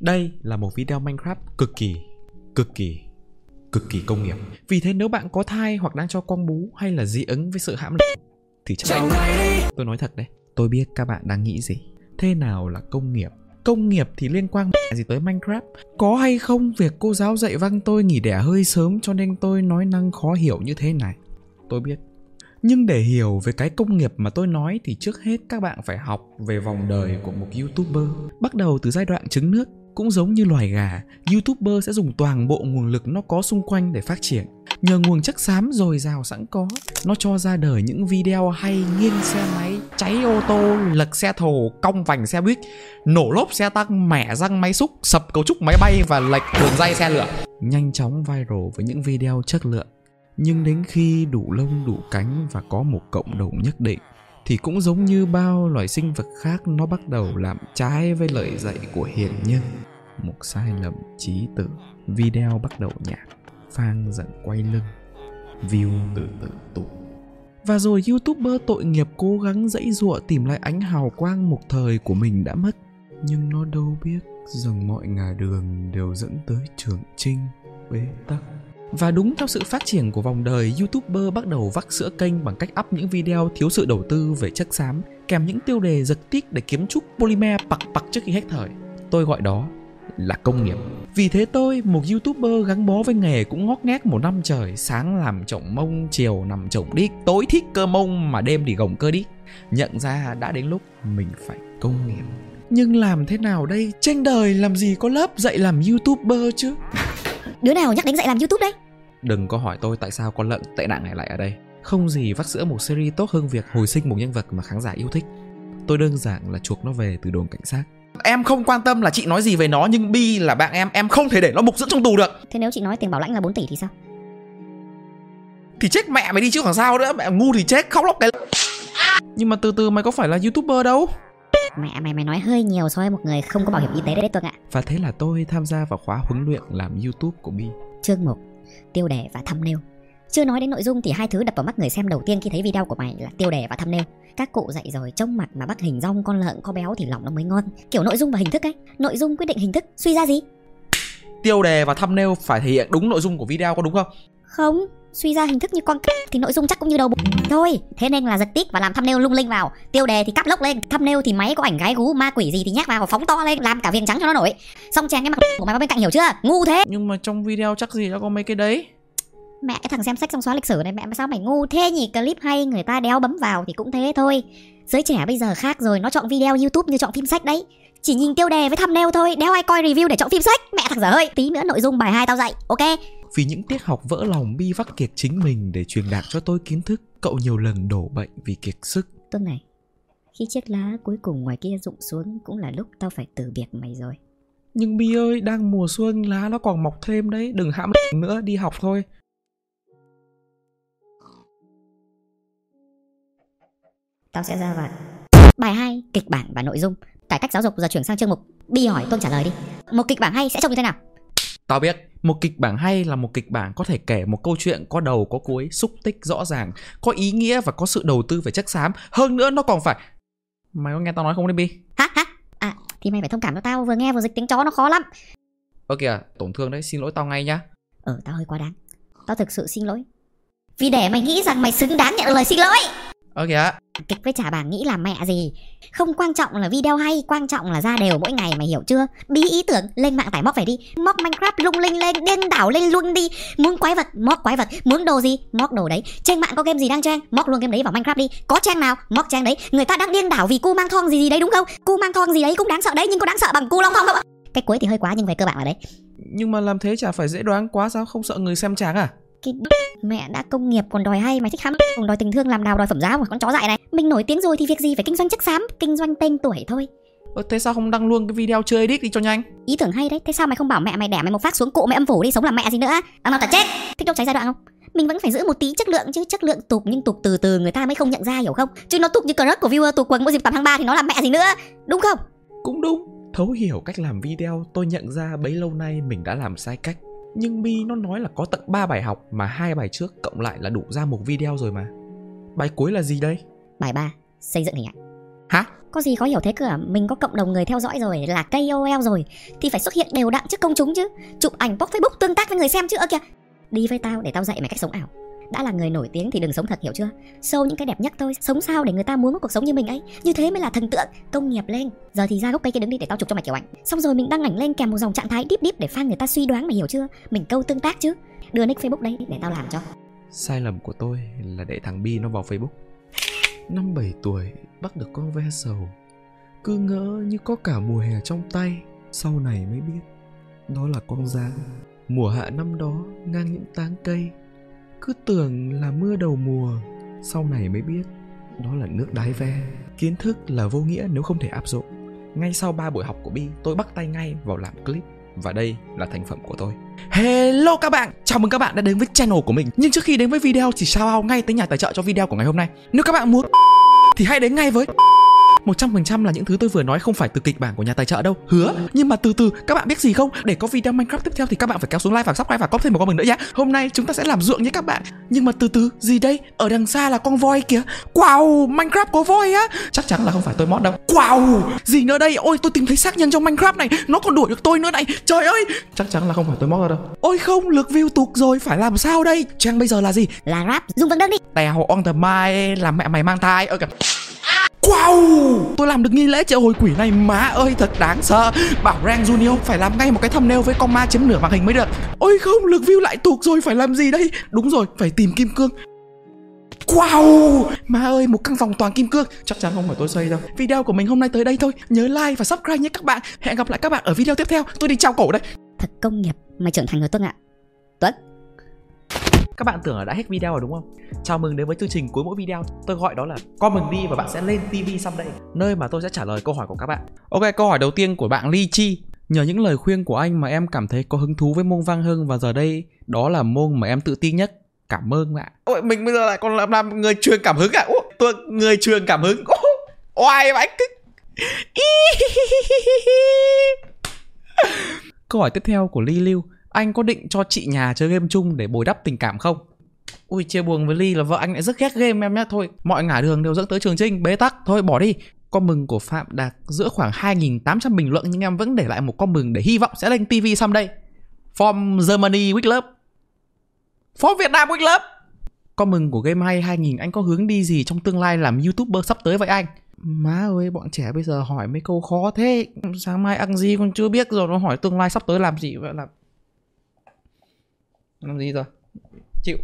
Đây là một video Minecraft cực kỳ, cực kỳ, cực kỳ công nghiệp. Vì thế nếu bạn có thai hoặc đang cho con bú hay là dị ứng với sự hãm lực thì chắc tôi nói thật đấy, tôi biết các bạn đang nghĩ gì. Thế nào là công nghiệp? Công nghiệp thì liên quan gì tới Minecraft? Có hay không việc cô giáo dạy văn tôi nghỉ đẻ hơi sớm cho nên tôi nói năng khó hiểu như thế này? Tôi biết. Nhưng để hiểu về cái công nghiệp mà tôi nói thì trước hết các bạn phải học về vòng đời của một YouTuber. Bắt đầu từ giai đoạn trứng nước, cũng giống như loài gà, YouTuber sẽ dùng toàn bộ nguồn lực nó có xung quanh để phát triển. Nhờ nguồn chất xám dồi dào sẵn có, nó cho ra đời những video hay nghiêng xe máy, cháy ô tô, lật xe thồ, cong vành xe buýt, nổ lốp xe tăng, mẻ răng máy xúc, sập cấu trúc máy bay và lệch đường dây xe lửa. Nhanh chóng viral với những video chất lượng nhưng đến khi đủ lông đủ cánh và có một cộng đồng nhất định thì cũng giống như bao loài sinh vật khác, nó bắt đầu làm trái với lời dạy của hiền nhân. Một sai lầm trí tử, video bắt đầu nhạt phang giận quay lưng, view từ từ tụt và rồi youtuber tội nghiệp cố gắng dãy dụa tìm lại ánh hào quang một thời của mình đã mất. Nhưng nó đâu biết rằng mọi ngả đường đều dẫn tới trường trinh bế tắc và đúng theo sự phát triển của vòng đời, YouTuber bắt đầu vắt sữa kênh bằng cách up những video thiếu sự đầu tư về chất xám, kèm những tiêu đề giật tít để kiếm chút polymer pặc pặc trước khi hết thời. Tôi gọi đó là công nghiệp. Vì thế tôi, một YouTuber gắn bó với nghề cũng ngót nghét một năm trời, sáng làm trọng mông, chiều nằm trọng đít, tối thích cơ mông mà đêm thì gồng cơ đít. Nhận ra đã đến lúc mình phải công nghiệp. Nhưng làm thế nào đây? Trên đời làm gì có lớp dạy làm YouTuber chứ? Đứa nào nhắc đến dạy làm YouTube đấy? Đừng có hỏi tôi tại sao con lợn tệ nạn này lại ở đây. Không gì vắt sữa một series tốt hơn việc hồi sinh một nhân vật mà khán giả yêu thích. Tôi đơn giản là chuộc nó về từ đồn cảnh sát. Em không quan tâm là chị nói gì về nó nhưng Bi là bạn em, em không thể để nó mục dưỡng trong tù được. Thế nếu chị nói tiền bảo lãnh là 4 tỷ thì sao? Thì chết mẹ mày đi chứ còn sao nữa, mẹ ngu thì chết khóc lóc cái Nhưng mà từ từ mày có phải là youtuber đâu Mẹ mày mày nói hơi nhiều so với một người không có bảo hiểm y tế đấy Tuấn ạ Và thế là tôi tham gia vào khóa huấn luyện làm youtube của Bi Chương 1 Tiêu đề và thumbnail chưa nói đến nội dung thì hai thứ đập vào mắt người xem đầu tiên khi thấy video của mày là tiêu đề và thumbnail. Các cụ dạy rồi trông mặt mà bắt hình rong con lợn có béo thì lòng nó mới ngon. Kiểu nội dung và hình thức ấy, nội dung quyết định hình thức, suy ra gì? Tiêu đề và thumbnail phải thể hiện đúng nội dung của video có đúng không? Không, suy ra hình thức như con thì nội dung chắc cũng như đầu bụng thôi thế nên là giật tít và làm thumbnail lung linh vào. Tiêu đề thì cắp lốc lên. Thumbnail thì máy có ảnh gái gú ma quỷ gì thì nhắc vào phóng to lên làm cả viền trắng cho nó nổi. Xong chèn cái mặt của mày vào bên cạnh hiểu chưa? Ngu thế. Nhưng mà trong video chắc gì đã có mấy cái đấy? Mẹ cái thằng xem sách xong xóa lịch sử này mẹ sao mày ngu thế nhỉ? Clip hay người ta đeo bấm vào thì cũng thế thôi. Giới trẻ bây giờ khác rồi nó chọn video youtube như chọn phim sách đấy. Chỉ nhìn tiêu đề với thumbnail thôi đéo ai coi review để chọn phim sách? Mẹ thằng dở hơi. Tí nữa nội dung bài hai tao dạy ok vì những tiết học vỡ lòng bi vắt kiệt chính mình để truyền đạt cho tôi kiến thức. Cậu nhiều lần đổ bệnh vì kiệt sức. Tuần này khi chiếc lá cuối cùng ngoài kia rụng xuống cũng là lúc tao phải từ biệt mày rồi. Nhưng bi ơi đang mùa xuân lá nó còn mọc thêm đấy. Đừng hãm nữa đi học thôi. Tao sẽ ra và Bài 2, kịch bản và nội dung. Cải cách giáo dục giờ chuyển sang chương mục. Bi hỏi Tôn trả lời đi. Một kịch bản hay sẽ trông như thế nào? Tao biết, một kịch bản hay là một kịch bản có thể kể một câu chuyện có đầu có cuối, xúc tích rõ ràng, có ý nghĩa và có sự đầu tư về chất xám. Hơn nữa nó còn phải... Mày có nghe tao nói không đấy Bi? Hả? Hả? À, thì mày phải thông cảm cho tao, vừa nghe vừa dịch tiếng chó nó khó lắm. Ơ kìa, tổn thương đấy, xin lỗi tao ngay nhá. Ờ, tao hơi quá đáng. Tao thực sự xin lỗi. Vì để mày nghĩ rằng mày xứng đáng nhận lời xin lỗi. Ơ kìa, kịch với trả bảng nghĩ làm mẹ gì. Không quan trọng là video hay quan trọng là ra đều mỗi ngày mày hiểu chưa? Bí ý tưởng lên mạng tải móc về đi. Móc minecraft lung linh lên điên đảo lên luôn đi. Muốn quái vật móc quái vật. Muốn đồ gì móc đồ đấy. Trên mạng có game gì đang trang? Móc luôn game đấy vào minecraft đi. Có trang nào? Móc trang đấy. Người ta đang điên đảo vì cu mang thong gì gì đấy đúng không? Cu mang thong gì đấy cũng đáng sợ đấy nhưng có đáng sợ bằng cu long thong không cái cuối thì hơi quá nhưng về cơ bản là đấy. Nhưng mà làm thế chả phải dễ đoán quá sao không sợ người xem chán à? Cái mẹ đã công nghiệp còn đòi hay mày thích hám còn đòi tình thương làm nào đòi phẩm giá mà con chó dại này. Mình nổi tiếng rồi thì việc gì phải kinh doanh chất xám kinh doanh tên tuổi thôi. Ờ, thế sao không đăng luôn cái video chơi edit đi cho nhanh? Ý tưởng hay đấy Thế sao mày không bảo mẹ mày đẻ mày một phát xuống cụ mày âm phủ đi Sống làm mẹ gì nữa? Ăn nào tả chết? Thích đâu cháy giai đoạn không? Mình vẫn phải giữ một tí chất lượng chứ chất lượng tục nhưng tục từ từ người ta mới không nhận ra hiểu không? Chứ nó tục như crush của viewer tục quần mỗi dịp tầm tháng 3 thì nó làm mẹ gì nữa? Đúng không? Cũng đúng. Thấu hiểu cách làm video tôi nhận ra bấy lâu nay mình đã làm sai cách nhưng Mi nó nói là có tận 3 bài học mà hai bài trước cộng lại là đủ ra một video rồi mà. Bài cuối là gì đây? Bài 3, xây dựng hình ảnh. Hả? Có gì khó hiểu thế cơ à? Mình có cộng đồng người theo dõi rồi, là KOL rồi Thì phải xuất hiện đều đặn trước công chúng chứ Chụp ảnh post Facebook tương tác với người xem chứ ơ kìa Đi với tao để tao dạy mày cách sống ảo đã là người nổi tiếng thì đừng sống thật hiểu chưa? Show những cái đẹp nhất thôi, Sống sao để người ta muốn một cuộc sống như mình ấy? Như thế mới là thần tượng, Công nghiệp lên. Giờ thì ra gốc cây kia đứng đi để tao chụp cho mày kiểu ảnh. Xong rồi mình đăng ảnh lên kèm một dòng trạng thái deep deep để fan người ta suy đoán mày hiểu chưa? Mình câu tương tác chứ. Đưa nick Facebook đấy để tao làm cho. Sai lầm của tôi là để thằng Bi nó vào Facebook. Năm 7 tuổi, bắt được con ve sầu. Cứ ngỡ như có cả mùa hè trong tay. Sau này mới biết, Đó là con giáng Mùa hạ năm đó, ngang những tán cây cứ tưởng là mưa đầu mùa sau này mới biết đó là nước đái ve. Kiến thức là vô nghĩa nếu không thể áp dụng. Ngay sau 3 buổi học của bi tôi bắt tay ngay vào làm clip và đây là thành phẩm của tôi. Hello các bạn, chào mừng các bạn đã đến với channel của mình. Nhưng trước khi đến với video thì shout out ngay tới nhà tài trợ cho video của ngày hôm nay. Nếu các bạn muốn thì hãy đến ngay với 100% là những thứ tôi vừa nói không phải từ kịch bản của nhà tài trợ đâu. Hứa. Nhưng mà từ từ các bạn biết gì không? Để có video Minecraft tiếp theo thì các bạn phải kéo xuống like và subscribe và có thêm một con mình nữa nhé Hôm nay chúng ta sẽ làm ruộng nhé các bạn. Nhưng mà từ từ gì đây? Ở đằng xa là con voi kìa. Wow Minecraft có voi á. Chắc chắn là không phải tôi mod đâu. Wow Gì nữa đây? Ôi tôi tìm thấy xác nhân trong Minecraft này. Nó còn đuổi được tôi nữa này. Trời ơi! Chắc chắn là không phải tôi mod đâu. Ôi không lượt view tụt rồi. Phải làm sao đây? Trang bây giờ là gì? Là rap. Dùng vâng đơn đi. Tèo on the mai Làm mẹ mày mang thai. Ơ kìa Wow! Tôi làm được nghi lễ triệu hồi quỷ này, Má ơi, thật đáng sợ. Bảo Rang Junior, phải làm ngay một cái thumbnail với con ma chiếm nửa màn hình mới được. Ôi không lượt view lại tụt rồi, Phải làm gì đây? Đúng rồi, phải tìm kim cương. Wow! Má ơi, một căn phòng toàn kim cương. Chắc chắn không phải tôi xây đâu. Video của mình hôm nay tới đây thôi. Nhớ like và subscribe nhé các bạn. Hẹn gặp lại các bạn ở video tiếp theo. Tôi đi trao cổ đây. Thật công nghiệp Mày trưởng thành rồi Tuấn ạ. Tuấn các bạn tưởng là đã hết video rồi đúng không? Chào mừng đến với chương trình cuối mỗi video. Tôi gọi đó là comment đi và bạn sẽ lên TV someday Nơi mà tôi sẽ trả lời câu hỏi của các bạn. Ok, câu hỏi đầu tiên của bạn Ly Chi. Nhờ những lời khuyên của anh mà em cảm thấy có hứng thú với môn văn hưng Và giờ đây đó là môn mà em tự tin nhất. Cảm ơn bạn. Ôi, mình bây giờ lại còn làm, làm người truyền cảm hứng à? Ôi, tôi người truyền cảm hứng. Oai vậy Câu hỏi tiếp theo của Ly Lưu anh có định cho chị nhà chơi game chung để bồi đắp tình cảm không? Ui chia buồn với Ly là vợ anh lại rất ghét game em nhá Thôi mọi ngả đường đều dẫn tới trường trinh. Bế tắc Thôi bỏ đi. Con mừng của Phạm đạt giữa khoảng 2.800 bình luận Nhưng em vẫn để lại một con mừng để hy vọng sẽ lên TV someday From Germany with love From Việt Nam with love Con mừng của Game Hay 2000 anh có hướng đi gì trong tương lai làm youtuber sắp tới vậy anh? Má ơi bọn trẻ bây giờ hỏi mấy câu khó thế. Sáng mai ăn gì còn chưa biết rồi Nó hỏi tương lai sắp tới làm gì vậy là làm gì rồi chịu